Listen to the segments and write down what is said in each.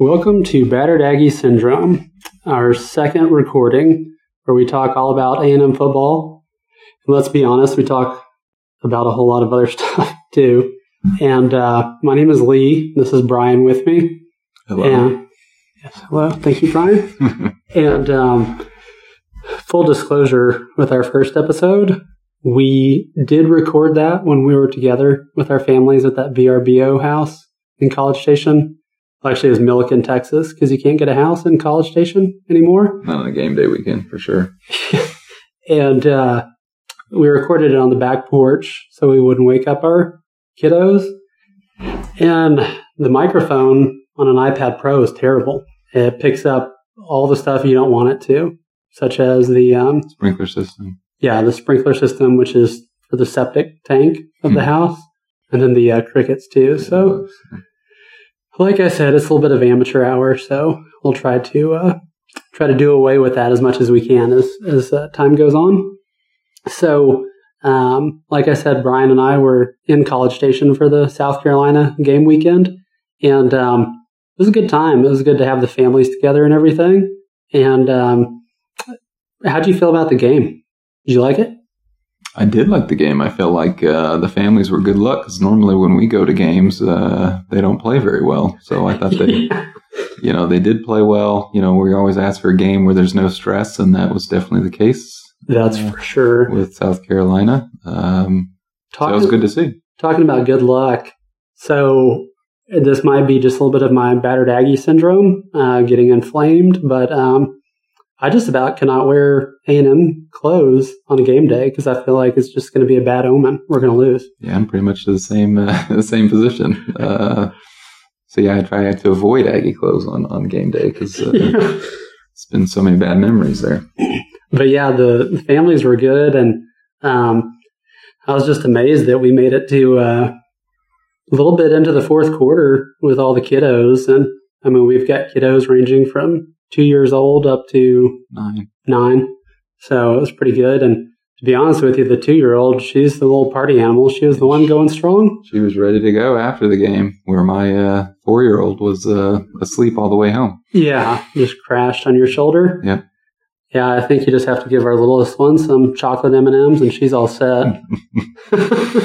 Welcome to Battered Aggie Syndrome, our second recording where we talk all about A&M football. And let's be honest, we talk about a whole lot of other stuff too. And uh, my name is Lee. This is Brian with me. Hello. And, yes, hello. Thank you, Brian. and um, full disclosure with our first episode, we did record that when we were together with our families at that VRBO house in College Station. Actually, it was Millican, Texas, because you can't get a house in College Station anymore. Not on a game day weekend for sure. and uh, we recorded it on the back porch so we wouldn't wake up our kiddos. And the microphone on an iPad Pro is terrible. It picks up all the stuff you don't want it to, such as the um, Sprinkler system. yeah the sprinkler system, which is for the septic tank of the Hmm. house, and then the uh, crickets too. So, like I said, it's a little bit of amateur hour, so we'll try to uh, try to do away with that as much as we can as as uh, time goes on. So, um, like I said, Brian and I were in College Station for the South Carolina game weekend, and um, it was a good time. It was good to have the families together and everything. And um, how do you feel about the game? Did you like it? I did like the game. I felt like uh, the families were good luck because normally when we go to games, uh, they don't play very well. So I thought they, you know, they did play well. You know, we always ask for a game where there's no stress, and that was definitely the case That's uh, for sure. with South Carolina. Um, so it was good to see. talking about good luck. So this might be just a little bit of my battered Aggie syndrome, uh, getting inflamed, but um, I just about cannot wear A and M clothes on a game day because I feel like it's just going to be a bad omen. We're going to lose. Yeah, I'm pretty much the same uh, the same position. Uh, so yeah, I try to avoid Aggie clothes on on game day because uh, it's been so many bad memories there. but yeah, the, the families were good, and um, I was just amazed that we made it to uh, a little bit into the fourth quarter with all the kiddos. And I mean, we've got kiddos ranging from two years old up to Nine. nine, so it was pretty good. And to be honest with you, the two-year-old, she's the little party animal. She was the one going strong. She was ready to go after the game, where my uh, four year old was uh, asleep all the way home. Yeah, just crashed on your shoulder. Yep. Yeah, I think you just have to give our littlest one some chocolate M and M's, and she's all set.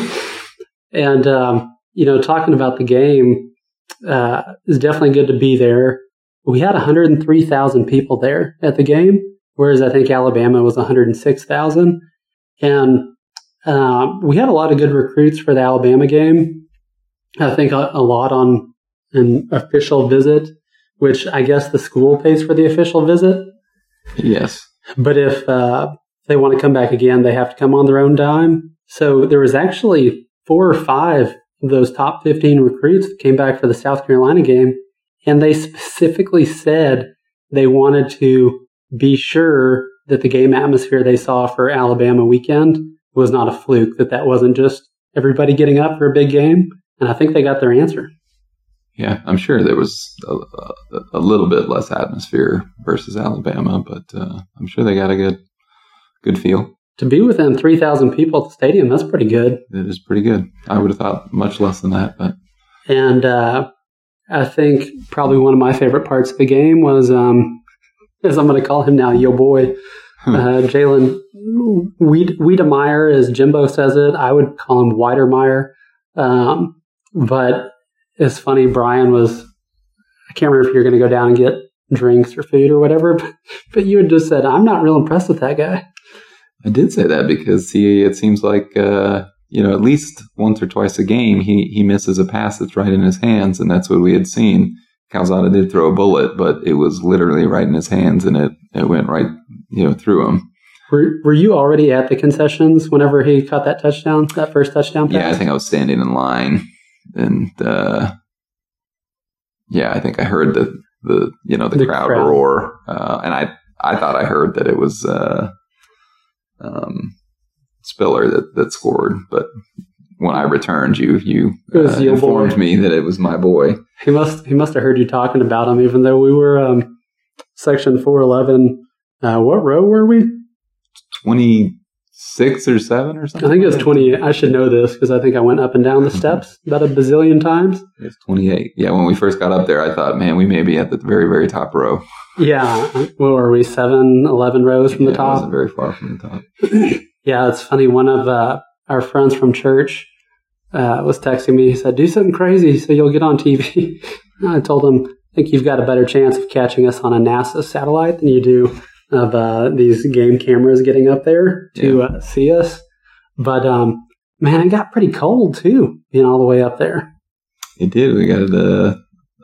and um, you know, talking about the game, uh, it's definitely good to be there. We had 103,000 people there at the game, whereas I think Alabama was 106,000, and um, we had a lot of good recruits for the Alabama game. I think a, a lot on an official visit, which I guess the school pays for the official visit. Yes. But if uh, they want to come back again, they have to come on their own dime. So there was actually four or five of those top 15 recruits that came back for the South Carolina game. And they specifically said they wanted to be sure that the game atmosphere they saw for Alabama weekend was not a fluke, that that wasn't just everybody getting up for a big game. And I think they got their answer. Yeah, I'm sure there was a, a, a little bit less atmosphere versus Alabama, but uh, I'm sure they got a good good feel. To be within 3,000 people at the stadium, that's pretty good. It is pretty good. I would have thought much less than that, but And uh, I think probably one of my favorite parts of the game was, um, as I'm going to call him now, yo boy, uh, Jalen Weed- Wiedemeyer, as Jimbo says it. I would call him Weidermeyer. Um, but it's funny, Brian was, I can't remember if you're going to go down and get drinks or food or whatever, but, but you had just said, I'm not real impressed with that guy. I did say that because he. It seems like uh, you know at least once or twice a game he he misses a pass that's right in his hands, and that's what we had seen. Calzada did throw a bullet, but it was literally right in his hands, and it it went right you know through him. Were, were you already at the concessions whenever he caught that touchdown, that first touchdown pass? Yeah, I think I was standing in line, and uh, yeah, I think I heard the the you know the, The crowd, crowd. roar, uh, and I I thought I heard that it was uh, um, Spiller that that scored, but when I returned, you you uh, informed boy. me that it was my boy. He must he must have heard you talking about him, even though we were um, section four eleven. Uh, what row were we? Twenty six or seven or something. I think it was. 28. I should know this because I think I went up and down the steps about a bazillion times. It's 28. Yeah, when we first got up there, I thought, man, we may be at the very, very top row. Yeah. What were we? Seven, 11 rows from the Yeah, It top? wasn't very far from the top. Yeah, it's funny. One of uh, our friends from church uh, was texting me. He said, "Do something crazy so you'll get on TV." I told him, "I think you've got a better chance of catching us on a NASA satellite than you do of uh, these game cameras getting up there to uh, see us." But um, man, it got pretty cold too, being all the way up there. It did. We got a,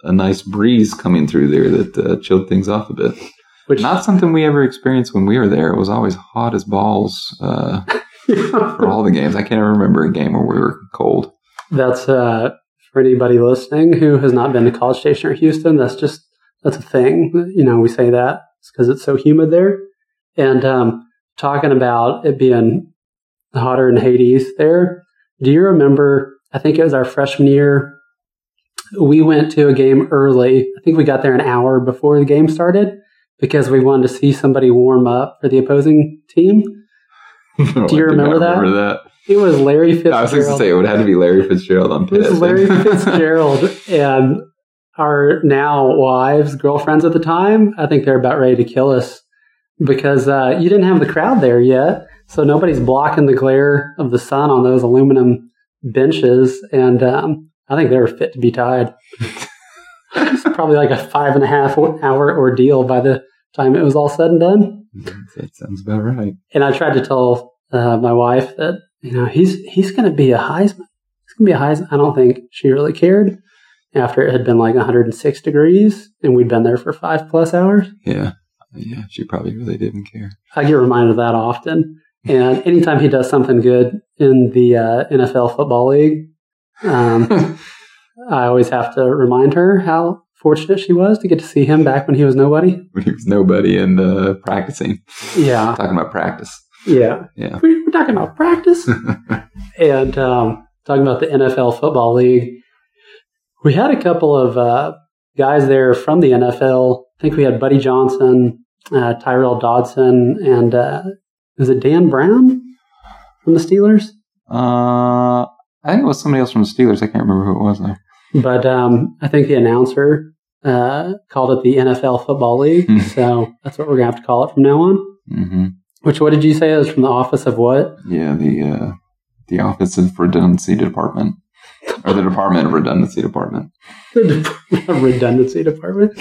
a nice breeze coming through there that uh, chilled things off a bit. Which Not something we ever experienced when we were there. It was always hot as balls uh, for all the games. I can't remember a game where we were cold. That's uh, for anybody listening who has not been to College Station or Houston. That's just that's a thing. You know, we say that because it's so humid there. And um, talking about it being hotter in Hades there. Do you remember? I think it was our freshman year. We went to a game early. I think we got there an hour before the game started because we wanted to see somebody warm up for the opposing team. Do you remember that? Remember that? It was Larry Fitzgerald. I was going to say it would have to be Larry Fitzgerald on It was Larry Fitzgerald and our now wives, girlfriends at the time. I think they're about ready to kill us because uh, you didn't have the crowd there yet. So nobody's blocking the glare of the sun on those aluminum benches. And um, I think they were fit to be tied. it's probably like a five and a half hour ordeal by the time it was all said and done. that sounds about right. And I tried to tell uh, my wife that you know he's he's going to be a Heisman. He's going to be a Heisman. I don't think she really cared after it had been like 106 degrees and we'd been there for five plus hours. Yeah. Yeah, she probably really didn't care. I get reminded of that often. And anytime he does something good in the uh, NFL football league, um, I always have to remind her how fortunate she was to get to see him back when he was nobody. when he was nobody and uh, practicing. Yeah, Talking about practice. yeah. Yeah. We- We're talking about practice. and um, talking about the NFL Football League, we had a couple of uh, guys there from the NFL. I think we had Buddy Johnson, uh, Tyrel Dodson, and uh, was it Dan Brown from the Steelers? Uh, I think it was somebody else from the Steelers. I can't remember who it was though. But um, I think the announcer uh, called it the NFL Football League. Hmm. so that's what we're going to have to call it from now on. hmm Which, what did you say? It was from the office of what? Yeah, the uh, the Office of Redundancy Department or the Department of Redundancy Department. the Department of redundancy department.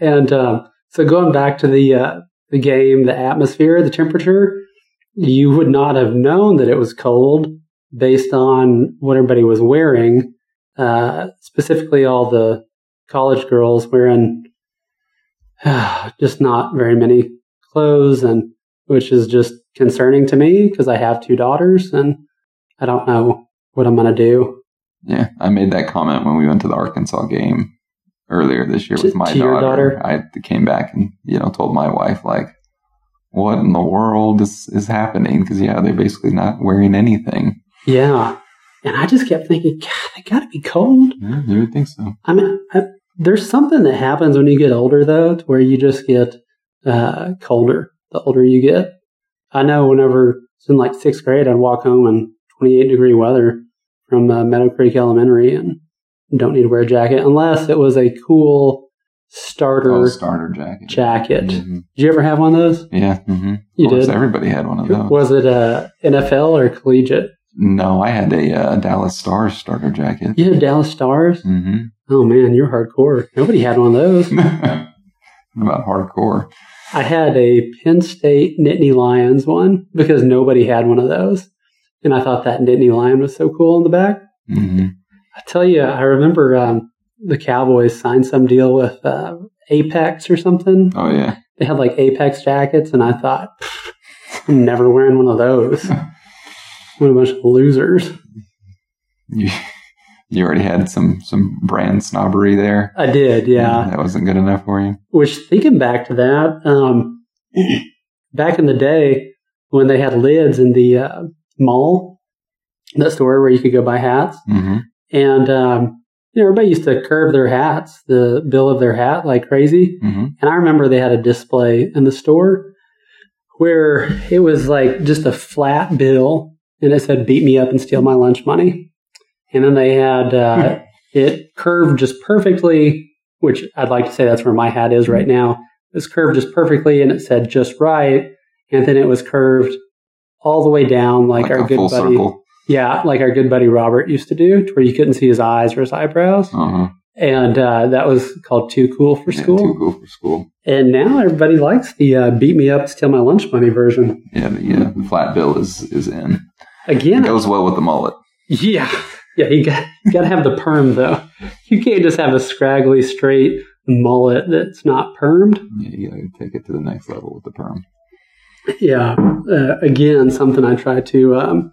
And um, so going back to the uh, the game, the atmosphere, the temperature, you would not have known that it was cold based on what everybody was wearing. Uh, specifically, all the college girls wearing just not very many clothes, and which is just concerning to me because I have two daughters and I don't know what I'm going to do. Yeah, I made that comment when we went to the Arkansas game earlier this year To- with my your daughter? I came back and you know told my wife like, "What in the world is is happening?" Because yeah, they're basically not wearing anything. Yeah. And I just kept thinking, God, they got to be cold. Yeah, you would think so. I mean, I, there's something that happens when you get older, though, to where you just get uh, colder the older you get. I know whenever it's in like sixth grade, I'd walk home in 28 degree weather from uh, Meadow Creek Elementary and don't need to wear a jacket unless it was a cool starter Oh, starter jacket. jacket. Mhm. Did you ever have one of those? Yeah, hmm You did? Everybody had one of those. Was it uh, NFL or collegiate? No, I had a uh, Dallas Stars starter jacket. You had Dallas Stars? hmm Oh man, you're hardcore. Nobody had one of those. About hardcore. I had a Penn State Nittany Lions one because nobody had one of those. And I thought that Nittany Lion was so cool in the back. hmm I tell you, I remember um, the Cowboys signed some deal with uh, Apex or something. Oh yeah. They had like Apex jackets, and I thought, I'm never wearing one of those. What a bunch of losers. You you already had some some brand snobbery there. I did, yeah. That wasn't good enough for you. Which, thinking back to that, um, back in the day when they had lids in the uh, mall, that store where you could go buy hats, hmm and um, you know, everybody used to curve their hats, the bill of their hat, like crazy. hmm And I remember they had a display in the store where it was like just a flat bill and it said beat me up and steal my lunch money. And then they had uh, it curved just perfectly, which I'd like to say that's where my hat is right now. It was curved just perfectly and it said just right. And then it was curved all the way down like, Like our good buddy. circle. Yeah, like our good buddy Robert used to do, to where you couldn't see his eyes or his eyebrows. Uh-huh. And uh, that was called Too Cool for Yeah, School. too cool for school. And now everybody likes the uh, beat me up, steal my lunch money version. Yeah, the, yeah, the flat bill is is in. It Again, goes well with the mullet. yeah, yeah, you got, you got to have the perm though. You can't just have a scraggly, straight mullet that's not permed. Yeah, you gotta take it to the next level with the perm. Yeah, uh, again, something I try to um,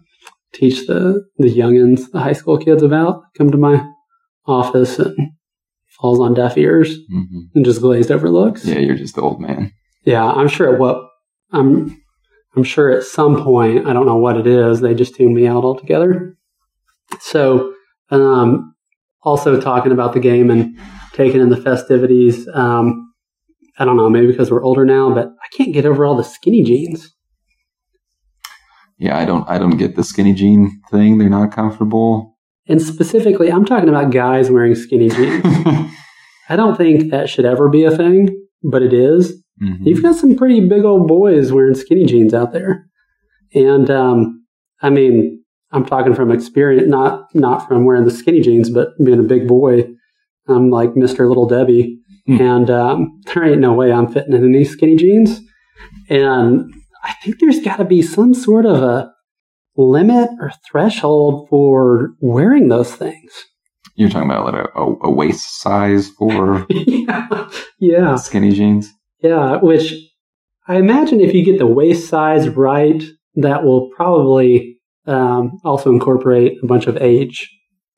teach the the youngins, the high school kids about. Come to my office and falls on deaf ears hmm and just glazed over looks. Yeah, you're just the old man. Yeah, I'm sure at what I'm I'm sure at some point, I don't know what it is, they just tune me out altogether. So um also talking about the game and taking in the festivities, um I don't know, maybe because we're older now, but I can't get over all the skinny jeans. Yeah, I don't I don't get the skinny jean thing. They're not comfortable. And specifically, I'm talking about guys wearing skinny jeans. I don't think that should ever be a thing, but it is. Mhm. You've got some pretty big old boys wearing skinny jeans out there, and um, I mean, I'm talking from experience, not not from wearing the skinny jeans, but being a big boy. I'm like Mister Little Debbie, Hmm. and um, there ain't no way I'm fitting in any skinny jeans. And I think there's got to be some sort of a limit or threshold for wearing those things. You're talking about like a, a, a waist size for yeah, yeah. skinny jeans. Yeah, which I imagine if you get the waist size right, that will probably um, also incorporate a bunch of age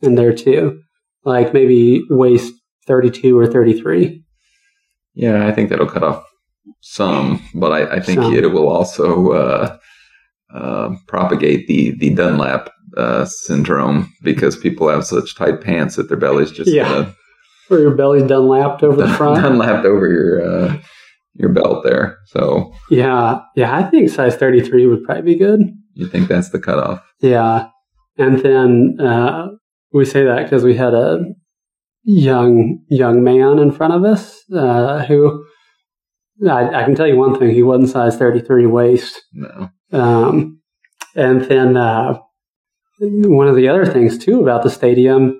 in there too. Like maybe waist 32 or 33. Yeah, I think that'll cut off some, but I, I think Some. it will also uh, uh, propagate the the Dunlap uh, syndrome because people have such tight pants that their belly's just Yeah. Or your belly's done lapped over the front. Dunlapped over your uh, your belt there. So yeah, yeah, I think size 33 would probably be good. you think that's the cutoff? Yeah. And then uh, we say that because we had a young young man in front of us uh, who I, I can tell you one thing: he wasn't size thirty three waist. No. Um, and then uh, one of the other things too about the stadium,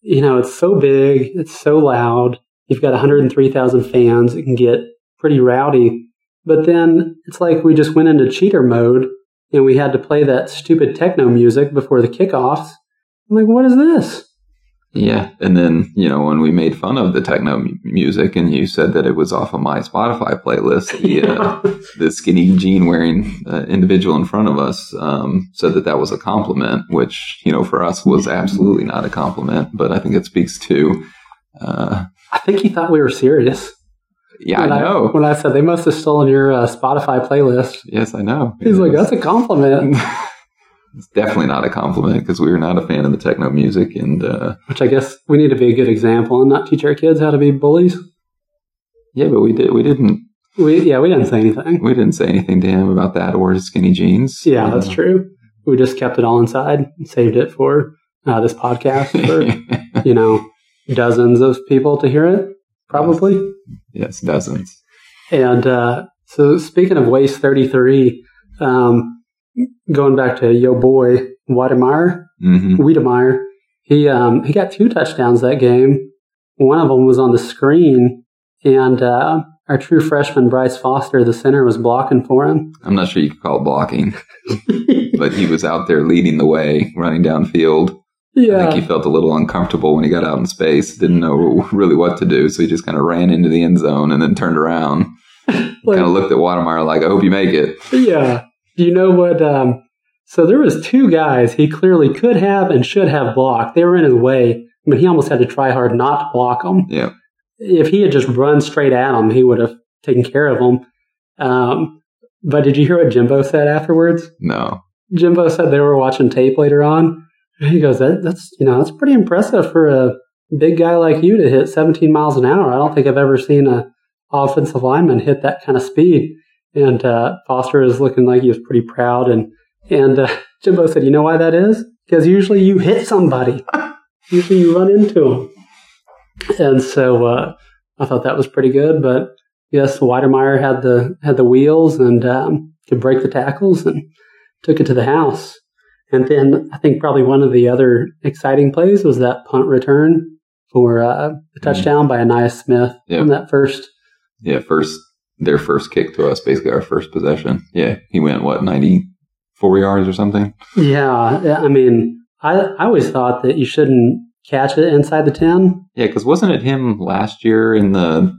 you know, it's so big, it's so loud. You've got 103,000 fans. It can get pretty rowdy. But then it's like we just went into cheater mode and we had to play that stupid techno music before the kickoffs. I'm like, what is this? Yeah, and then you know when we made fun of the techno mu- music, and you said that it was off of my Spotify playlist, the uh, the skinny jean wearing uh, individual in front of us um, said that that was a compliment, which you know for us was absolutely not a compliment. But I think it speaks to, uh, I think he thought we were serious. Yeah, when I know. when I said they must have stolen your uh, Spotify playlist. yes, I know. He's like, It's- that's a compliment. it's definitely not a compliment because we were not a fan of the techno music, and uh, Which I guess we need to be a good example and not teach our kids how to be bullies. yeah, but we did we didn't We yeah, we didn't say anything. we didn't say anything to him about that or his skinny jeans. Yeah, that's Uh, true. We just kept it all inside and saved it for uh, this podcast for you know dozens of people to hear it, probably. yes, dozens. And uh, so, speaking of thirty three, um, going back to yo boy Wydermyer, hmm Wydermyer, he um, he got two touchdowns that game. One of them was on the screen, and uh, our true freshman Bryce Foster, the center, was blocking for him. I'm not sure you could call it blocking, but he was out there leading the way, running downfield. I think he felt a little uncomfortable when he got out in space, didn't know really what to do, so he just kind of ran into the end zone and then turned around, Like- kind of looked at Watermeyer like, "I hope you make it." Yeah. Do you know what? Um, so there was two guys he clearly could have and should have blocked. They were in his way, but he almost had to try hard not to block them. Yeah, If he had just run straight at them, he would have taken care of them. Um, but did you hear what Jimbo said afterwards? no, Jimbo said they were watching tape later on. He goes, that, "That's you know that's pretty impressive for a big guy like you to hit 17 miles an hour. I don't think I've ever seen a offensive lineman hit that kind of speed." and uh, Foster is looking like he was pretty proud. And and uh, Jimbo said, "You know why that is? Because usually you hit somebody. usually you run into them." And so uh, I thought that was pretty good. But yes, Wydermyer had the had the wheels and um, could break the tackles and took it to the house. And then I think probably one of the other exciting plays was that punt return for uh, the touchdown by Ainias Smith Yeah. on that first. Yeah, first their first kick to us, basically our first possession. Yeah, he went what ninety four yards or something. Yeah, I mean, I I always thought that you shouldn't catch it inside the ten. Yeah, because wasn't it him last year in the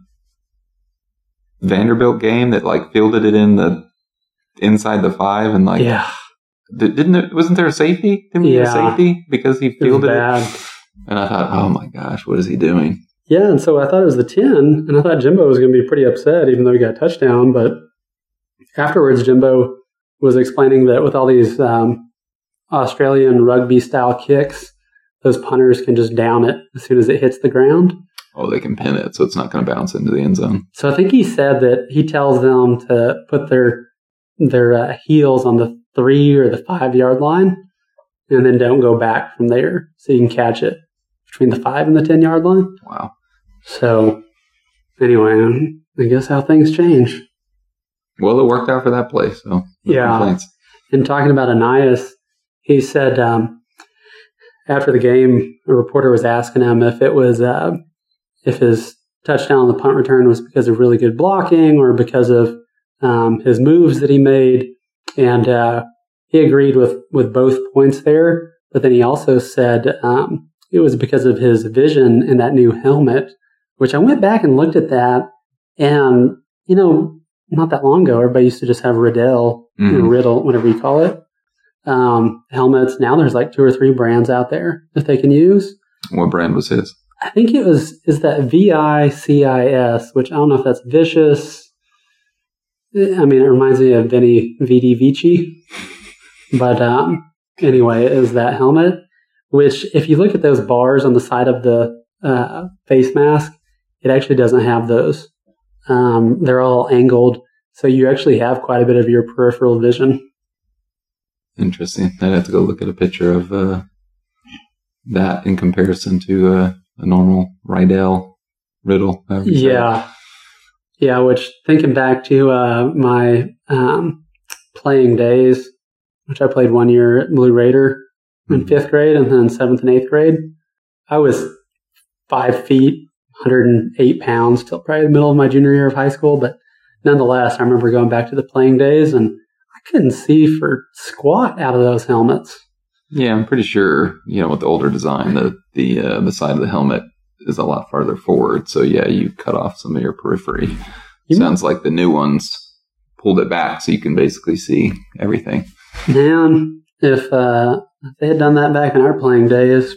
Vanderbilt game that like fielded it in the inside the five and like yeah, didn't it? Wasn't there a safety? Didn't he get a safety because he it fielded it? bad. And I thought, oh my gosh, what is he doing? Yeah, and so I thought it was the ten, and I thought Jimbo was going to be pretty upset, even though he got a touchdown. But afterwards, Jimbo was explaining that with all these um, Australian rugby style kicks, those punters can just down it as soon as it hits the ground. Oh, they can pin it, so it's not going to bounce into the end zone. So I think he said that he tells them to put their their uh, heels on the three or the five yard line, and then don't go back from there, so you can catch it between the five and the ten yard line. Wow. So anyway, I guess how things change. Well, it worked out for that play, so no Yeah. complaints. And talking about Ainias, he said um, after the game, a reporter was asking him if it was uh, if his touchdown on the punt return was because of really good blocking or because of um, his moves that he made, and uh, he agreed with with both points there. But then he also said um, it was because of his vision in that new helmet, which I went back and looked at that, and you know, not that long ago, everybody used to just have Riddell or Mhm. Riddle, whatever you call it. Um, helmets. Now there's like two or three brands out there that they can use. What brand was his? I think it was is that V I C I S, which I don't know if that's vicious. I mean, it reminds me of Veni Vidi Vici, but um, anyway, it is that helmet. Which, if you look at those bars on the side of the uh, face mask, it actually doesn't have those. Um, they're all angled, so you actually have quite a bit of your peripheral vision. Interesting. I'd have to go look at a picture of uh, that in comparison to uh, a normal Riddell Riddle. Yeah. Yeah, which thinking back to uh, my um, playing days, which I played one year at Blue Raider in Mhm. fifth grade and then seventh and eighth grade, I was five feet, 108 pounds till probably the middle of my junior year of high school. But nonetheless, I remember going back to the playing days and I couldn't see for squat out of those helmets. Yeah, I'm pretty sure. You know, with the older design, the the uh, the side of the helmet is a lot farther forward. So yeah, you cut off some of your periphery. You- Sounds like the new ones pulled it back, so you can basically see everything. Man, if, uh, if they had done that back in our playing days,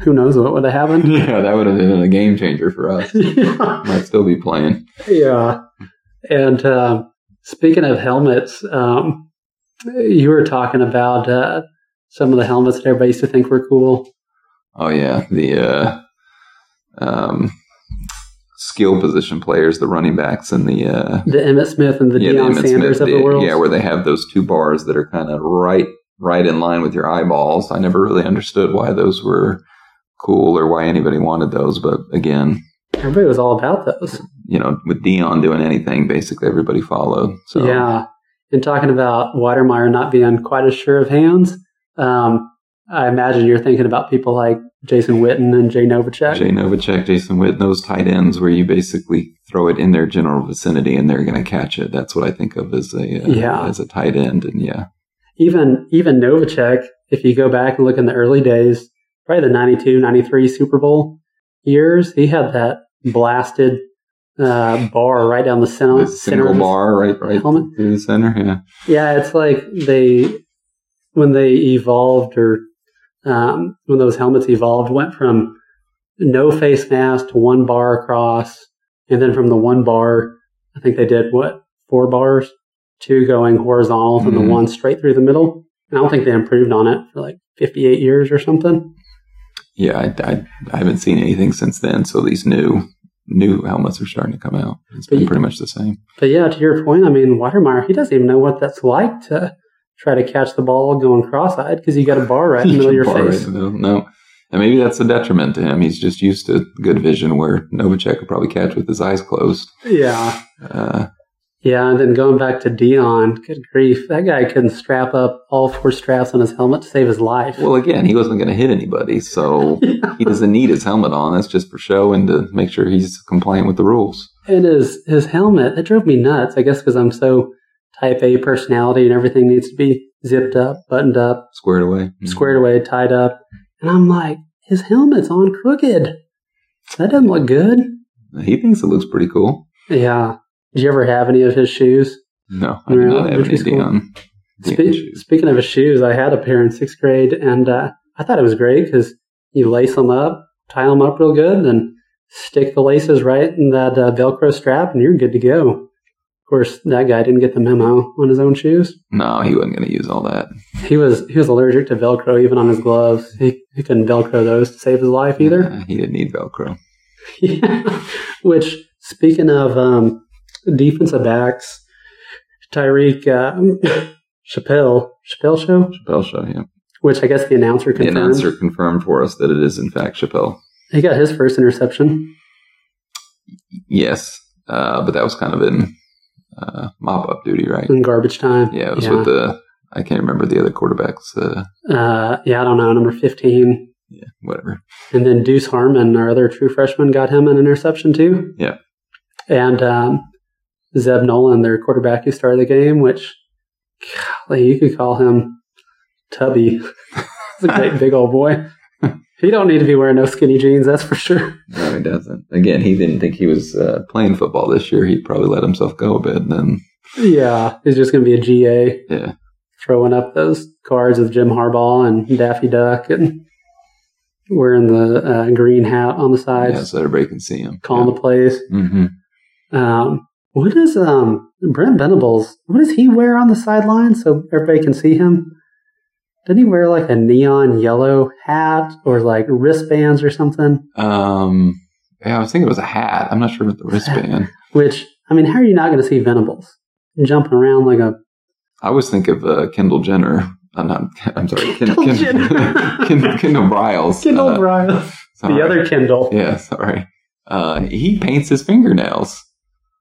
who knows what would have happened? Yeah, that would have been a game changer for us. yeah. Might still be playing. Yeah. And uh, speaking of helmets, um, you were talking about uh, some of the helmets that everybody used to think were cool. Oh yeah, the uh, um, skill position players, the running backs, and the uh, The Emmitt Smith and the yeah, Deion Sanders Smith, of the the- world. Yeah, where they have those two bars that are kind of right, right in line with your eyeballs. I never really understood why those were cool or why anybody wanted those. But again, Everybody was all about those. you know, with Deion doing anything, basically everybody followed. So Yeah. And talking about Watermeyer not being quite as sure of hands, um, I imagine you're thinking about people like Jason Witten and Jay Novacek. Jay Novacek, Jason Witten, those tight ends where you basically throw it in their general vicinity and they're going to catch it. That's what I think of as a uh, Yeah. as a tight end. And yeah, even even Novacek, if you go back and look in the early days, probably the 92, 93 Super Bowl years, he had that blasted uh, bar right down the center, the center single bar right right helmet. through the center. Yeah, Yeah, it's like they when they evolved or um, when those helmets evolved, went from no face mask to one bar across, and then from the one bar, I think they did what four bars, two going horizontal and Mhm. the one straight through the middle. And I don't think they improved on it for like 58 years or something. yeah. I, I I haven't seen anything since then. So these new new helmets are starting to come out. It's been pretty much the same. But yeah, to your point, I mean, Watermeyer, he doesn't even know what that's like to try to catch the ball going cross-eyed because you got a bar right in the middle of your right face. in. No. And maybe that's a detriment to him. He's just used to good vision where Novacek could probably catch with his eyes closed. Yeah. Uh, Yeah, and then going back to Deion, good grief, that guy couldn't strap up all four straps on his helmet to save his life. well, again, he wasn't going to hit anybody, so he doesn't need his helmet on. That's just for show and to make sure he's compliant with the rules. And his his helmet, that drove me nuts. I guess because I'm so type A personality and everything needs to be zipped up, buttoned up, Squared away. squared away, tied up. And I'm like, his helmet's on crooked. That doesn't look good. He thinks it looks pretty cool. Yeah. Did you ever have any of his shoes? No, I do not have Elementary any school? Deion. Deion Spe- speaking of his shoes, I had a pair in sixth grade, and uh, I thought it was great because you lace them up, tie them up real good, and stick the laces right in that uh, Velcro strap, and you're good to go. Of course, that guy didn't get the memo on his own shoes. No, he wasn't going to use all that. He was he was allergic to Velcro even on his gloves. He, he couldn't Velcro those to save his life either. Uh, he didn't need Velcro. Yeah. Which, speaking of um, defensive backs, Tyreek um, Chappelle, Chappelle Show, Chappelle show, yeah. which I guess the announcer confirmed. The announcer confirmed for us that it is in fact Chappelle. He got his first interception. Yes, uh, but that was kind of in uh, mop up duty, right? in garbage time. Yeah, it was yeah. with the I can't remember the other quarterbacks. Uh, Uh, yeah, I don't know, number 15. yeah, whatever. And then Deuce Harmon, our other true freshman, got him an interception too. Yeah. And um, Zeb Noland, their quarterback who started the game, which, golly, you could call him Tubby. He's a big, big old boy. He don't need to be wearing no skinny jeans, that's for sure. No, he doesn't. Again, he didn't think he was uh, playing football this year. He'd probably let himself go a bit, and then Yeah, he's just going to be a GA yeah, throwing up those cards with Jim Harbaugh and Daffy Duck and wearing the uh, green hat on the side, yeah, so everybody can see him. calling the plays. hmm Um, what does um, Brent Venables? What does he wear on the sideline so everybody can see him? Didn't he wear like a neon yellow hat or like wristbands or something? Um, yeah, I was thinking it was a hat. I'm not sure about the wristband. Which I mean, how are you not going to see Venables jumping around like a? I always think of uh, Kendall Jenner. I'm not. I'm sorry, Ken, Kendall Ken, Jenner. Ken, Kendall Briles. Kendall uh, Bryant, sorry. the other Kendall. Yeah, sorry. Uh, he paints his fingernails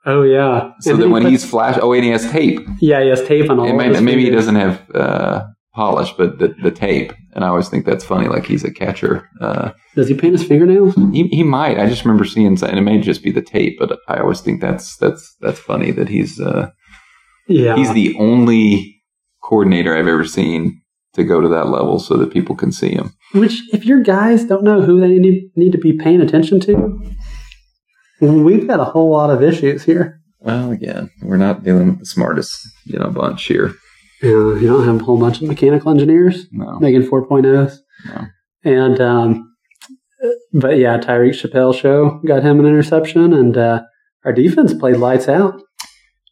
Oh yeah. so that he when puts- he's flash. Oh, and he has tape. yeah, he has tape on all. It his maybe he doesn't have uh, polish, but the, the tape. And I always think that's funny. Like he's a catcher. Uh, Does he paint his fingernails? he he might. I just remember seeing, and it may just be the tape, but I always think that's that's that's funny that he's uh, Yeah. he's the only coordinator I've ever seen to go to that level so that people can see him. Which, if your guys don't know who they need, need to be paying attention to, we've got a whole lot of issues here. Well, again, we're not dealing with the smartest, you know, bunch here. Yeah, you don't have a whole bunch of mechanical engineers No, making 4.0s. No. And, um, but yeah, Tyreek Chappelle show got him an interception, and uh, our defense played lights out.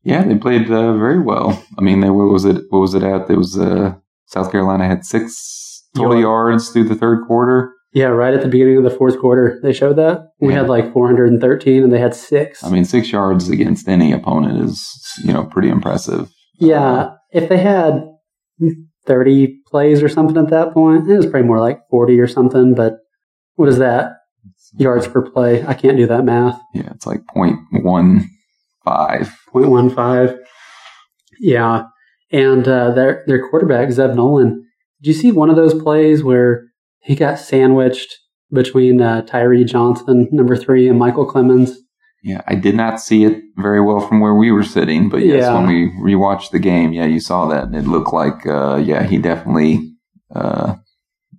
yeah, they played uh, very well. I mean, they, what was it? What was it at? It was uh, South Carolina had six total Yard. yards through the third quarter. Yeah, right at the beginning of the fourth quarter, they showed that. We Yeah. had like 413, and they had six. I mean, six yards against any opponent is you know pretty impressive. Yeah, if they had 30 plays or something at that point, it was probably more like 40 or something, but what is that? Yards per play. I can't do that math. Yeah, it's like point one five. 0.15. Yeah. And uh, their their quarterback, Zeb Noland, did you see one of those plays where he got sandwiched between uh, Tyree Johnson, number three, and Michael Clemons? Yeah, I did not see it very well from where we were sitting, but yes, Yeah. when we rewatched the game, yeah, you saw that, and it looked like, uh, yeah, he definitely uh,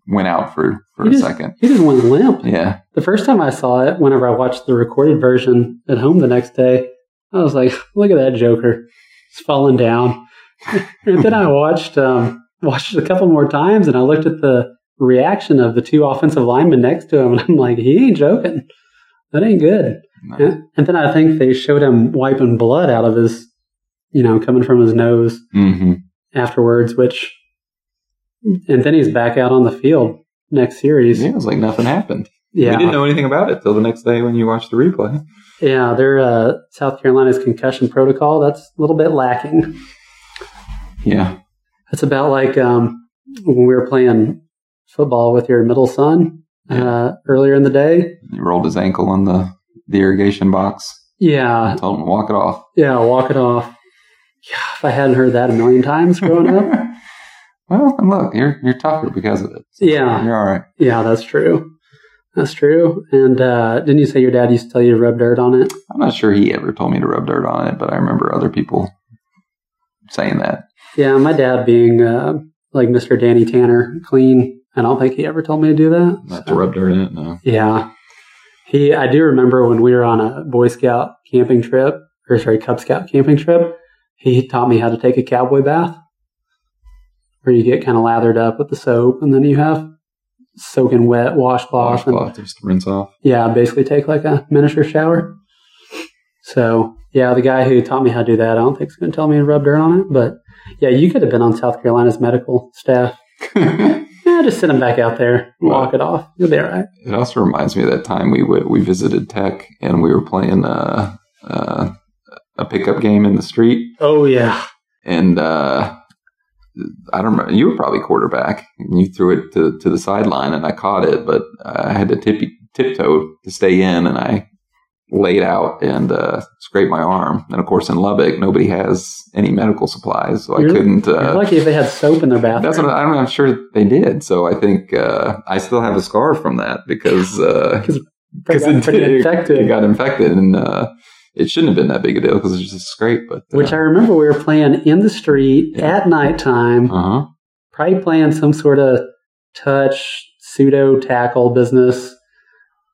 went out for for He a just- second. He just went limp. Yeah, The first time I saw it, whenever I watched the recorded version at home the next day, I was like, "Look at that Joker, he's falling down." and then I watched um, watched it a couple more times, and I looked at the reaction of the two offensive linemen next to him, and I'm like, "He ain't joking. That ain't good." No. And, and then I think they showed him wiping blood out of his, you know, coming from his nose hmm afterwards, which, and then he's back out on the field next series. yeah, it was like nothing happened. Yeah, We didn't know anything about it till the next day when you watched the replay. yeah. Their uh, South Carolina's concussion protocol that's a little bit lacking. Yeah. It's about like um, when we were playing football with your middle son uh, earlier in the day. He rolled his ankle on the, the irrigation box. Yeah, Told him to walk it off. yeah. Walk it off. Yeah, if I hadn't heard that a million times growing up. well, and look, you're you're tougher because of it. Yeah. You're all right. Yeah, that's true. That's true. And uh, didn't you say your dad used to tell you to rub dirt on it? I'm not sure he ever told me to rub dirt on it, but I remember other people saying that. Yeah, my dad being uh, like Mr. Danny Tanner, clean. I don't think he ever told me to do that. Not So, to rub dirt in it, no. Yeah. He, I do remember when we were on a Boy Scout camping trip, or sorry, Cub Scout camping trip, he taught me how to take a cowboy bath where you get kind of lathered up with the soap and then you have soaking wet washcloth and Washcloth just rinse off. yeah, basically take like a miniature shower. So yeah, the guy who taught me how to do that, I don't think he's going to tell me to rub dirt on it. But yeah, you could have been on South Carolina's medical staff. Yeah, just send him back out there, walk it off. You'll be all right. It also reminds me of that time we w- we visited Tech and we were playing uh, uh, a pickup game in the street, Oh yeah, and uh, I don't remember. You were probably quarterback, and you threw it to, to the sideline, and I caught it, but I had to tip tiptoe to stay in, and I laid out and uh, scraped my arm. And of course, in Lubbock, nobody has any medical supplies, so I couldn't. You're Uh, lucky if they had soap in their bathroom. that's what I- I'm not sure they did. So I think uh, I still have a scar from that because uh, Probably got it, infected. it got infected, and uh, it shouldn't have been that big a deal because it's just a scrape. But uh, Which I remember we were playing in the street Yeah. at nighttime, uh huh. probably playing some sort of touch pseudo tackle business.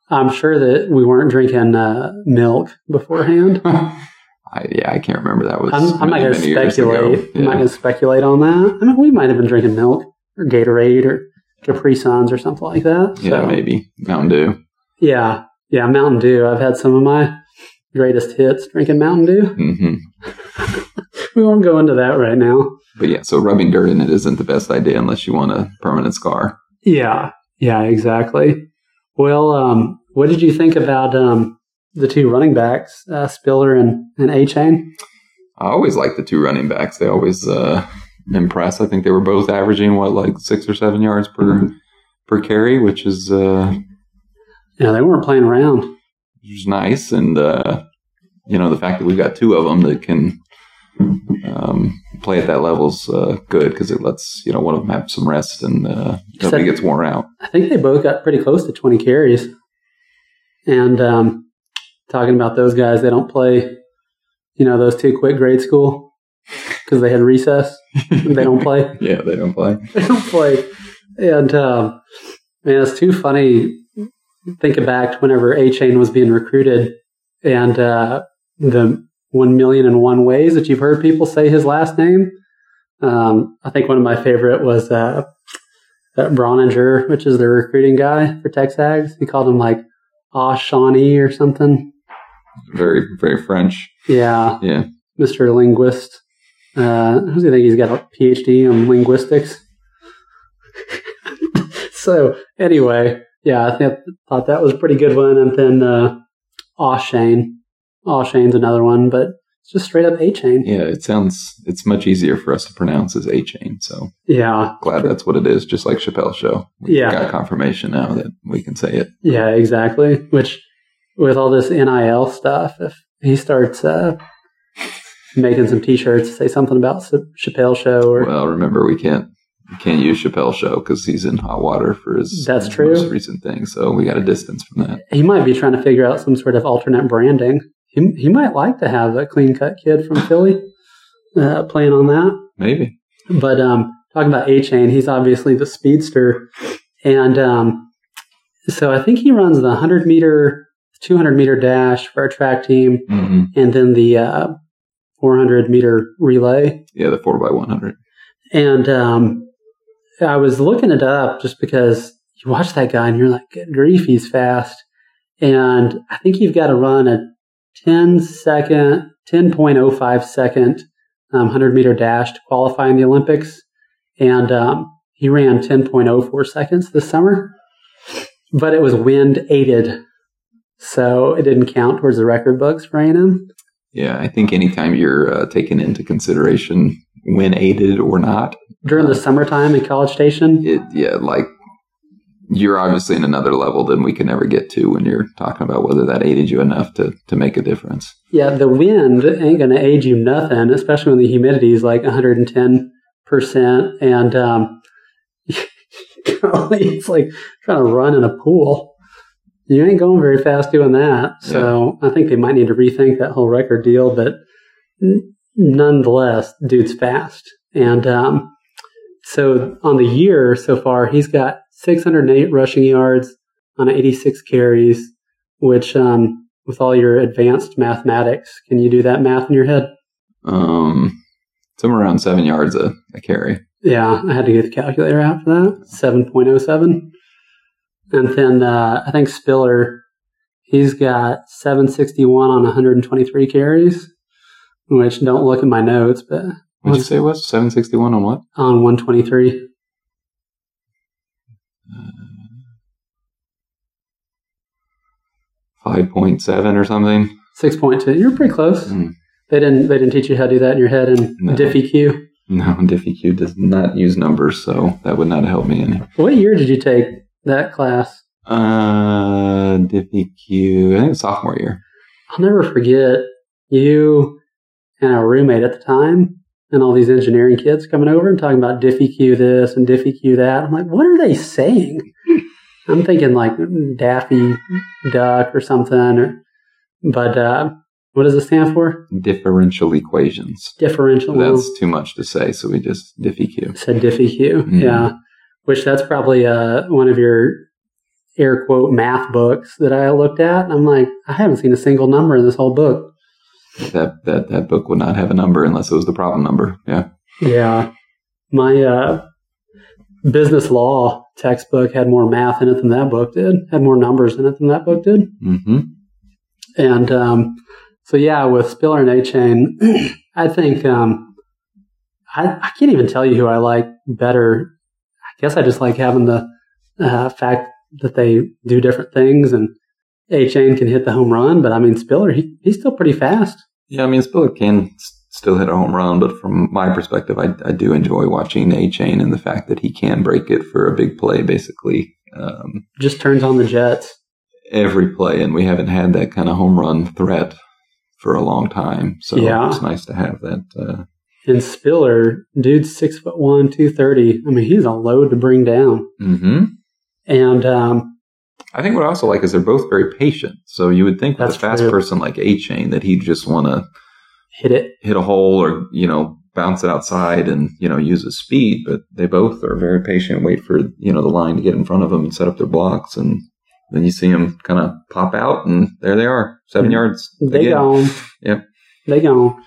I'm sure that we weren't drinking uh, milk beforehand. I, yeah, I can't remember that was. I'm, I'm not going to speculate. ago. I'm not going to speculate on that. I mean, we might have been drinking milk or Gatorade or Capri Suns or something like that. yeah, maybe Mountain Dew. Yeah, yeah, Mountain Dew. I've had some of my greatest hits drinking Mountain Dew. hmm We won't go into that right now. But yeah, so rubbing dirt in it isn't the best idea unless you want a permanent scar. Yeah, yeah, exactly. Well, um, what did you think about um, the two running backs, uh, Spiller and, and A Chain? I always like the two running backs. They always uh, impress. I think they were both averaging what like six or seven yards per Mm-hmm. per carry, which is uh, Yeah, they weren't playing around. which is nice. And uh, you know the fact that we've got two of them that can um, play at that level is uh, good because it lets you know one of them have some rest and uh, nobody gets worn out. I think they both got pretty close to 20 carries. And um, talking about those guys, they don't play, you know, those two quit grade school because they had recess. they don't play. Yeah, they don't play. They don't play. And um, man, it's too funny thinking back to whenever A Chain was being recruited and uh, the one million and one ways that you've heard people say his last name. Um, I think one of my favorite was uh, that Broninger, which is the recruiting guy for Texags. He called him like Ah Shawnee or something. Very very French. Yeah, Yeah. Mr. Linguist. Uh, he think he's got a PhD in linguistics? so anyway, yeah, I think, thought that was a pretty good one. And then uh, Aw Shane. Aw Shane's another one, but it's just straight up A Chain. Yeah, it sounds it's much easier for us to pronounce as A chain. So Yeah, glad that's what it is, just like Chappelle Show. We've Yeah. got confirmation now that we can say it. yeah, exactly. Which with all this NIL stuff, if he starts uh, making some T-shirts, say something about Ch- Chappelle Show or Well, remember we can't we can't use Chappelle Show because he's in hot water for his That's true. most recent thing. So we got a distance from that. he might be trying to figure out some sort of alternate branding. He, he might like to have a clean cut kid from Philly uh, playing on that. Maybe. But um, talking about A Chain, he's obviously the speedster. And um, so I think he runs the 100 meter, 200 meter dash for our track team, hmm and then the uh, 400 meter relay. Yeah, the four by one hundred. And um, I was looking it up just because you watch that guy and you're like, good grief, he's fast. And I think you've got to run a 10 second, 10.05 second um, 100 meter dash to qualify in the Olympics. And um, he ran 10.04 seconds this summer. but it was wind aided, so it didn't count towards the record books for A&M. Yeah, I think anytime you're uh, taking into consideration when aided or not, During the summertime in College Station, it yeah, like you're obviously in another level than we can ever get to when you're talking about whether that aided you enough to to make a difference. yeah, the wind ain't going to aid you nothing, especially when the humidity is like 110 percent, and um, it's like trying to run in a pool. You ain't going very fast doing that. So I think they might need to rethink that whole record deal. But n- nonetheless, dude's fast, and um, so on the year so far, he's got 608 rushing yards on 86 carries, which um, with all your advanced mathematics, can you do that math in your head? Um, somewhere around seven yards a, a carry. Yeah, I had to get the calculator out for that. 7.07. And then uh, I think Spiller, he's got 761 on 123 carries, which don't look at my notes, but What did you say it was? 761 on what? on 123. Five point seven or something. 6.2. You're pretty close. Mm. They didn't they didn't teach you how to do that in your head in No. DiffyQ. No, DiffyQ does not use numbers, so that would not help me any. What year did you take that class? Uh, DiffyQ, I think sophomore year. I'll never forget you and our roommate at the time and all these engineering kids coming over and talking about DiffyQ this and DiffyQ that. I'm like, what are they saying? I'm thinking like Daffy Duck or something. Or, but uh, what does it stand for? Differential equations. Differential. That's too much to say, so we just DiffyQ. said DiffyQ. Mhm. Yeah. Which that's probably uh, one of your air quote math books that I looked at. And I'm like, I haven't seen a single number in this whole book. That that that book would not have a number unless it was the problem number. Yeah. Yeah. My uh, business law textbook had more math in it than that book did, had more numbers in it than that book did. Mm-hmm. And um, so, yeah, with Spiller and Achane, I think um, I, I can't even tell you who I like better. I guess I just like having the uh, fact that they do different things and Achane can hit the home run, but I mean, Spiller, he, he's still pretty fast. Yeah, I mean, Spiller can s- still hit a home run, but from my perspective, I, I do enjoy watching Achane and the fact that he can break it for a big play, basically um, Just turns on the Jets. every play, and we haven't had that kind of home run threat for a long time. So Yeah. it's nice to have that. Uh, And Spiller, dude's six foot one, two thirty. I mean, he's a load to bring down. Mm-hmm. And um, I think what I also like is they're both very patient. So you would think with That's a fast true. person like Achane that he'd just want to hit it. hit a hole or you know bounce it outside and you know use his speed but they both are very patient wait for you know the line to get in front of them and set up their blocks and then you see them kind of pop out and there they are 7 Mhm. yards They again. gone. Yep. They gone.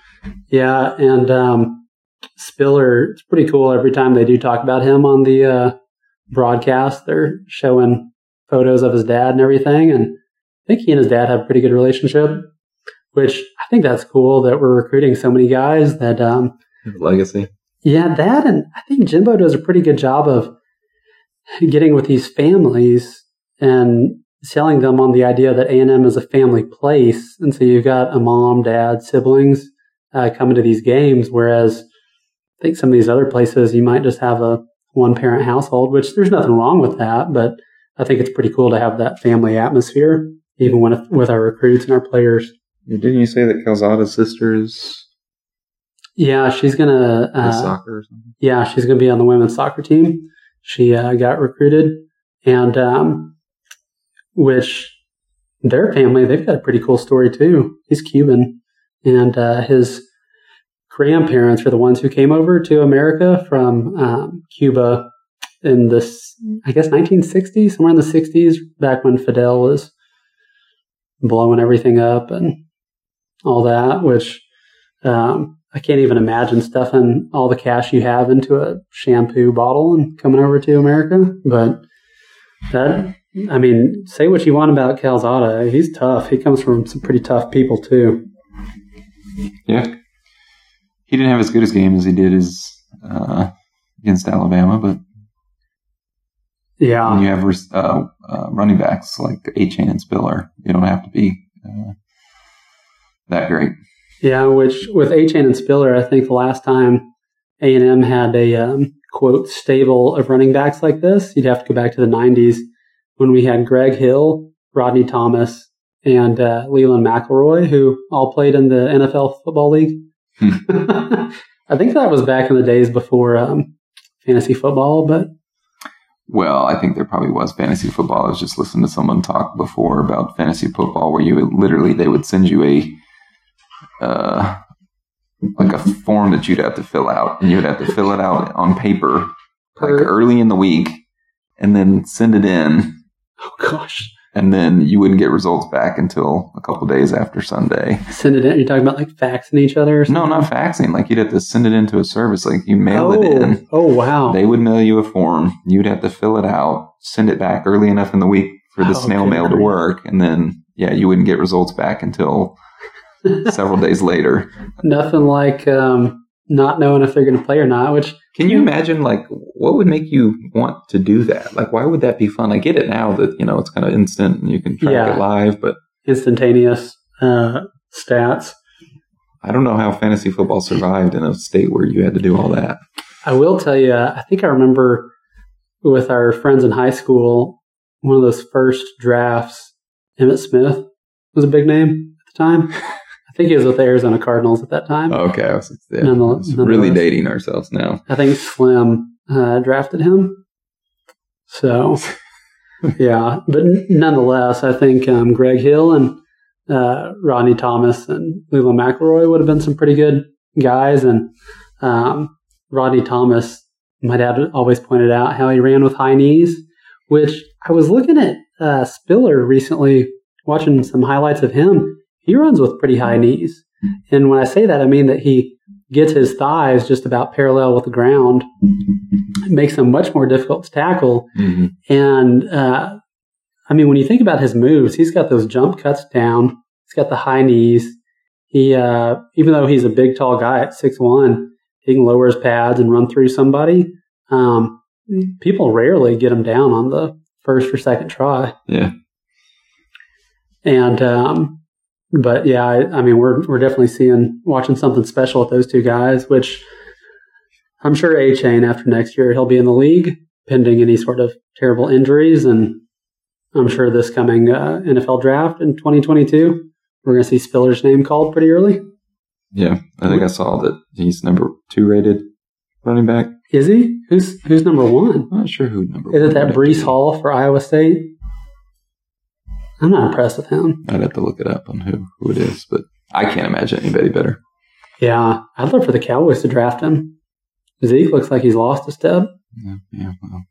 Yeah, and um, Spiller, it's pretty cool. Every time they do talk about him on the uh, broadcast, they're showing photos of his dad and everything. And I think he and his dad have a pretty good relationship, which I think that's cool that we're recruiting so many guys that um, legacy Yeah, that and I think Jimbo does a pretty good job of getting with these families and selling them on the idea that A&M is a family place. And so you've got a mom, dad, siblings uh, coming to these games, whereas I think some of these other places you might just have a one parent household, which there's nothing wrong with that, but I think it's pretty cool to have that family atmosphere, even when with our recruits and our players. didn't you say that calzada's sister is Yeah, she's gonna uh, soccer or something Yeah, she's going to be on the women's soccer team. She uh, got recruited, and um, which their family they've got a pretty cool story too. He's Cuban, and uh, his grandparents are the ones who came over to America from um, Cuba in this, I guess, 1960s, somewhere in the 60s, back when Fidel was blowing everything up and all that, which um, I can't even imagine stuffing all the cash you have into a shampoo bottle and coming over to America. But that, I mean, say what you want about Calzada. He's tough. He comes from some pretty tough people, too. yeah he didn't have as good a game as he did his uh, against alabama but Yeah. When you have uh, uh, running backs like Achane and Spiller, you don't have to be uh, that great. Yeah, which with Achane and Spiller, I think the last time A and M had a um, quote stable of running backs like this, you'd have to go back to the '90s when we had Greg Hill, Rodney Thomas, and uh, Leland McElroy, who all played in the NFL Football League. I think that was back in the days before um, fantasy football, but well, I think there probably was fantasy football. I was just listening to someone talk before about fantasy football, where you would, literally they would send you a uh, like a form that you'd have to fill out, and you'd have to fill it out on paper like early in the week, and then send it in. Oh gosh! And then you wouldn't get results back until a couple days after Sunday. Send it in. You're talking about like faxing each other? no, not faxing. Like you'd have to send it into a service. Like you mail oh, it in. Oh wow! They would mail you a form. You'd have to fill it out, send it back early enough in the week for the Oh, snail mail to work, and then yeah, you wouldn't get results back until several days later. Nothing like um, not knowing if they're going to play or not. Which Can you imagine like what would make you want to do that? Like why would that be fun? I get it now that you know it's kind of instant and you can track Yeah. it live, but instantaneous uh, stats. I don't know how fantasy football survived in a state where you had to do all that. I will tell you, I think I remember with our friends in high school, one of those first drafts, Emmitt Smith was a big name at the time. I think he was with the Arizona Cardinals at that time. Okay, I was, yeah, Nonetheless- nonetheless. really dating ourselves now. I think Slim uh, drafted him. So, yeah, but nonetheless, I think um, Greg Hill and uh, Rodney Thomas and Leland McElroy would have been some pretty good guys. And um, Rodney Thomas, my dad always pointed out how he ran with high knees, which I was looking at uh, Spiller recently, watching some highlights of him. He runs with pretty high knees. And when I say that, I mean that he gets his thighs just about parallel with the ground. It makes him much more difficult to tackle. hmm And uh, I mean, when you think about his moves, he's got those jump cuts down. He's got the high knees. He, uh, even though he's a big, tall guy at six one, he can lower his pads and run through somebody. Um, people rarely get him down on the first or second try. Yeah. And um, but yeah, I, I mean, we're we're definitely seeing watching something special with those two guys. Which I'm sure Achane after next year he'll be in the league, pending any sort of terrible injuries, and I'm sure this coming uh, NFL draft in 2022 we're going to see Spiller's name called pretty early. Yeah, I think I saw that he's number two rated running back. Is he? Who's who's number one? I'm not sure who number. Is it that Breece have to be. Hall for Iowa State? I'm not impressed with him. I'd have to look it up on who who it is, but I can't imagine anybody better. Yeah, I'd love for the Cowboys to draft him. Zeke looks like he's lost a step. Yeah, yeah well,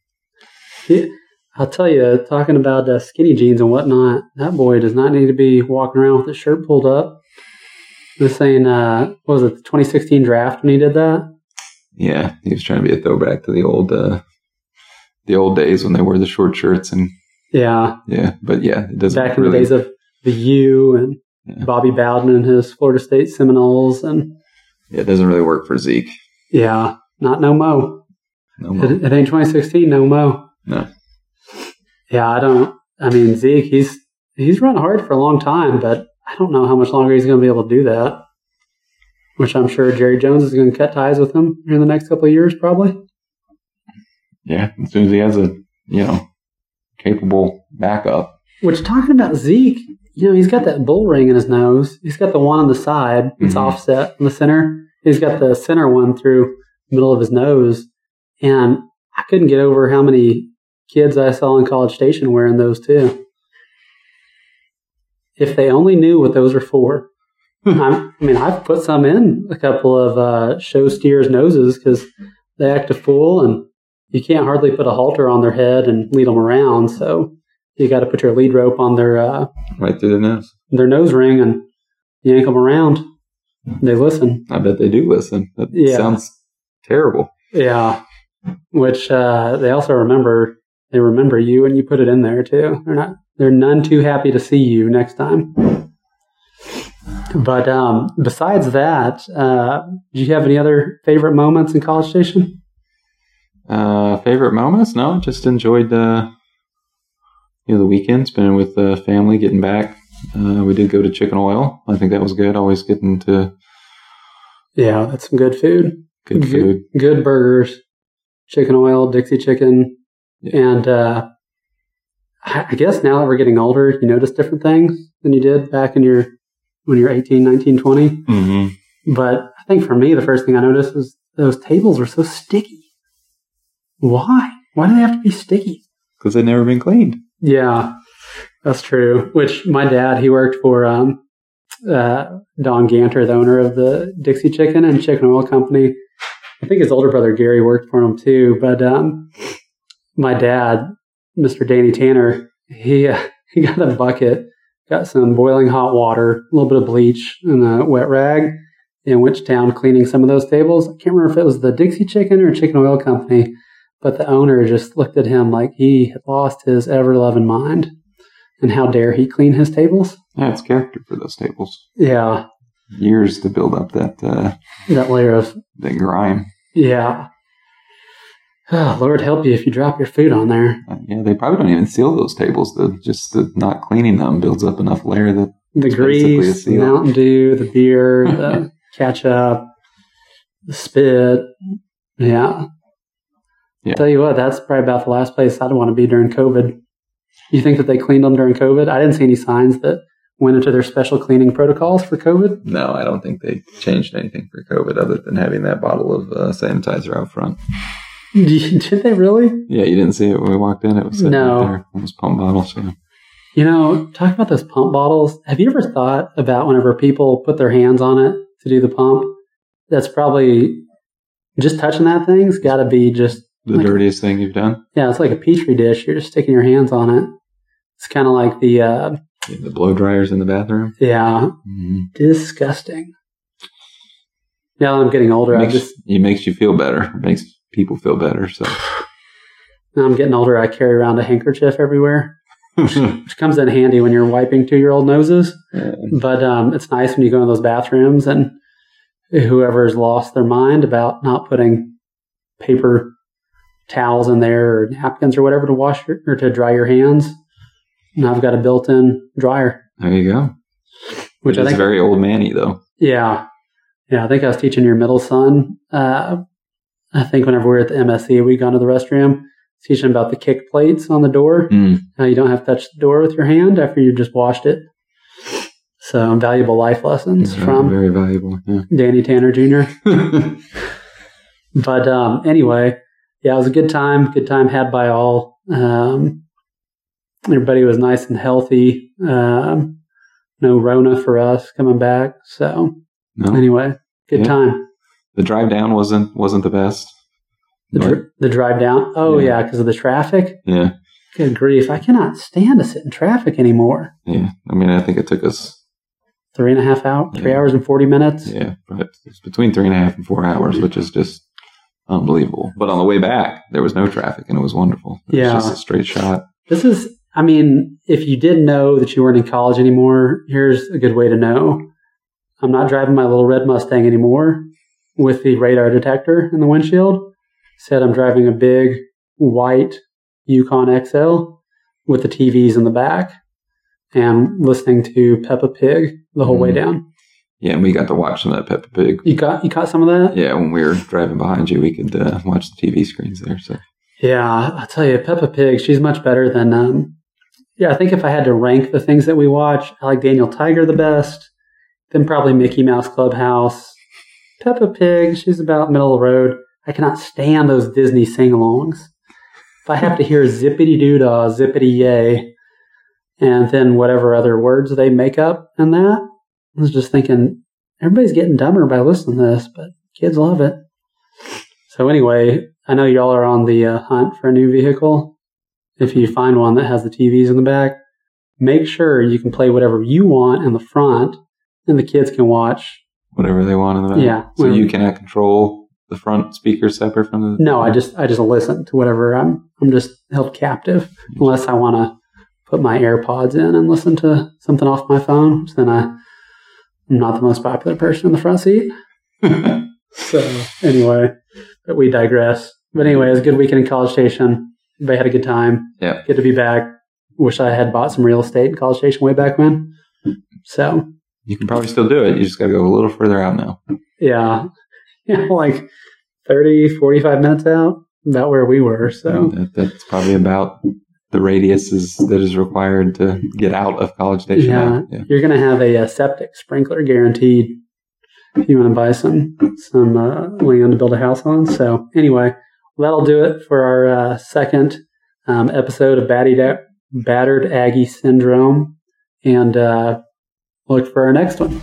He, I'll tell you, talking about uh, skinny jeans and whatnot, that boy does not need to be walking around with his shirt pulled up. This saying, uh, what was it, the 2016 draft when he did that? yeah, he was trying to be a throwback to the old uh, the old days when they wore the short shirts and Yeah, yeah, but yeah, it doesn't back in really. the days of the U and Yeah. Bobby Bowden and his Florida State Seminoles. And yeah, it doesn't really work for Zeke. yeah, not no mo. No more. It, it ain't 2016, no mo. No. Yeah, I don't. I mean, Zeke, he's he's run hard for a long time, but I don't know how much longer he's going to be able to do that. Which I'm sure Jerry Jones is going to cut ties with him in the next couple of years, probably. Yeah, as soon as he has a you know capable backup. Which talking about Zeke, you know, he's got that bull ring in his nose. He's got the one on the side. It's Mhm. offset in the center. He's got the center one through the middle of his nose. And I couldn't get over how many kids I saw in College Station wearing those too. If they only knew what those are for. I'm, I mean, I've put some in a couple of uh, show steers' noses because they act a fool and you can't hardly put a halter on their head and lead them around. So you got to put your lead rope on their uh, Right through the nose. their nose ring and yank them around. They listen. I bet they do listen. That Yeah. sounds terrible. Yeah, which uh, they also remember. They remember you, and you put it in there too. They're not. They're none too happy to see you next time. But um, besides that, uh, do you have any other favorite moments in College Station? Uh, favorite moments? No, just enjoyed uh, you know the weekend, spending with the family, getting back. Uh, we did go to Chicken Oil. I think that was good. Always getting to Yeah, that's some good food. good Good. food. Good burgers, chicken oil, Dixie chicken, Yeah. and uh, I I guess now that we're getting older, you notice different things than you did back in your when you're 18, 19, 20. Mm-hmm. But I think for me, the first thing I noticed was those tables were so sticky. Why? Why do they have to be sticky? Because they've never been cleaned. Yeah, that's true. Which my dad, he worked for um, uh, Don Ganter, the owner of the Dixie Chicken and Chicken Oil Company. I think his older brother Gary worked for him too. But um, my dad, Mr. Danny Tanner, he uh, he got a bucket, got some boiling hot water, a little bit of bleach, and a wet rag, and went to town cleaning some of those tables. I can't remember if it was the Dixie Chicken or Chicken Oil Company, but the owner just looked at him like he had lost his ever loving mind. And how dare he clean his tables? Yeah, it's character for those tables. Yeah, Years to build up that uh, that layer of that grime. yeah. Oh, Lord help you if you drop your food on there. Uh, yeah, they probably don't even seal those tables. The, just the not cleaning them builds up enough layer that The It's basically a grease, the. Mountain Dew, the beer, the ketchup, the spit. Yeah. Yeah. Tell you what, that's probably about the last place I'd want to be during COVID. You think that they cleaned them during COVID? I didn't see any signs that went into their special cleaning protocols for COVID. no, I don't think they changed anything for COVID other than having that bottle of uh, sanitizer out front. Did they really? Yeah, you didn't see it when we walked in. It was sitting No. right there. It was pump bottle. So You know, talk about those pump bottles. Have you ever thought about whenever people put their hands on it to do the pump? That's probably just touching that thing's got to be just the Like- dirtiest thing you've done. yeah, it's like a petri dish. You're just sticking your hands on it. It's kind of like the uh, Yeah, the blow dryers in the bathroom. yeah, Mm-hmm. disgusting. Now that I'm getting older, I makes, just it makes you feel better. It makes people feel better. So now I'm getting older. I carry around a handkerchief everywhere, which comes in handy when you're wiping two year old noses. Yeah. But um, it's nice when you go in those bathrooms and whoever's lost their mind about not putting paper towels in there or napkins or whatever to wash your, or to dry your hands. And I've got a built-in dryer, there you go. which It I is think, very old manny though. yeah, yeah. I think I was teaching your middle son. Uh, I think whenever we were at the MSC, we'd gone to the restroom, teaching about the kick plates on the door. Mm. How you don't have to touch the door with your hand after you just washed it. So valuable life lessons Very, from very valuable. Yeah. Danny Tanner Jr. But um, anyway, yeah, it was a good time. Good time had by all. Um, everybody was nice and healthy. Um, no Rona for us coming back. So no, anyway, good Yeah. time. the drive down wasn't wasn't the best. The, dr- the drive down. Oh Yeah. yeah, because of the traffic. yeah, Good grief! I cannot stand to sit in traffic anymore. yeah. I mean, I think it took us Three and a half hours, three Yeah. hours and forty minutes. Yeah, but it's between three and a half and four hours, which is just unbelievable. But on the way back, there was no traffic, and it was wonderful. It was Yeah. just a straight shot. This is, I mean, if you didn't know that you weren't in college anymore, here's a good way to know. I'm not driving my little red Mustang anymore with the radar detector in the windshield. Said I'm driving a big white Yukon XL with the TVs in the back and listening to Peppa Pig the whole way Mm. down. Yeah, and we got to watch some of that Peppa Pig. You got you caught some of that? Yeah, when we were driving behind you, we could uh, watch the TV screens there. So Yeah, I'll tell you, Peppa Pig, she's much better than. Um, yeah, I think if I had to rank the things that we watch, I like Daniel Tiger the best. Then probably Mickey Mouse Clubhouse. Peppa Pig, she's about middle of the road. I cannot stand those Disney sing-alongs. If I have to hear zippity doo dah, zippity yay, and then whatever other words they make up in that, I was just thinking, everybody's getting dumber by listening to this, but kids love it. So anyway, I know y'all are on the uh, hunt for a new vehicle. If you find one that has the TVs in the back, make sure you can play whatever you want in the front, and the kids can watch. whatever they want in the back. Yeah. So you cannot control the front speakers separate from the. No, I just I just listen to whatever I'm. I'm just held captive unless I want to put my AirPods in and listen to something off my phone. So then I, I'm not the most popular person in the front seat. So anyway, but we digress. but anyway, it was a good weekend in College Station. Everybody had a good time. Yeah. Good to be back. Wish I had bought some real estate in College Station way back when. So You can probably still do it. You just got to go a little further out now. yeah, yeah, like 30, 45 minutes out, about where we were. So That, that's probably about the radius is, that is required to get out of College Station. Yeah. yeah. you're going to have a, uh septic sprinkler guaranteed if you want to buy some some uh, land to build a house on. So anyway, that'll do it for our uh, second um, episode of Battered, Battered Aggie Syndrome, and uh, look for our next one.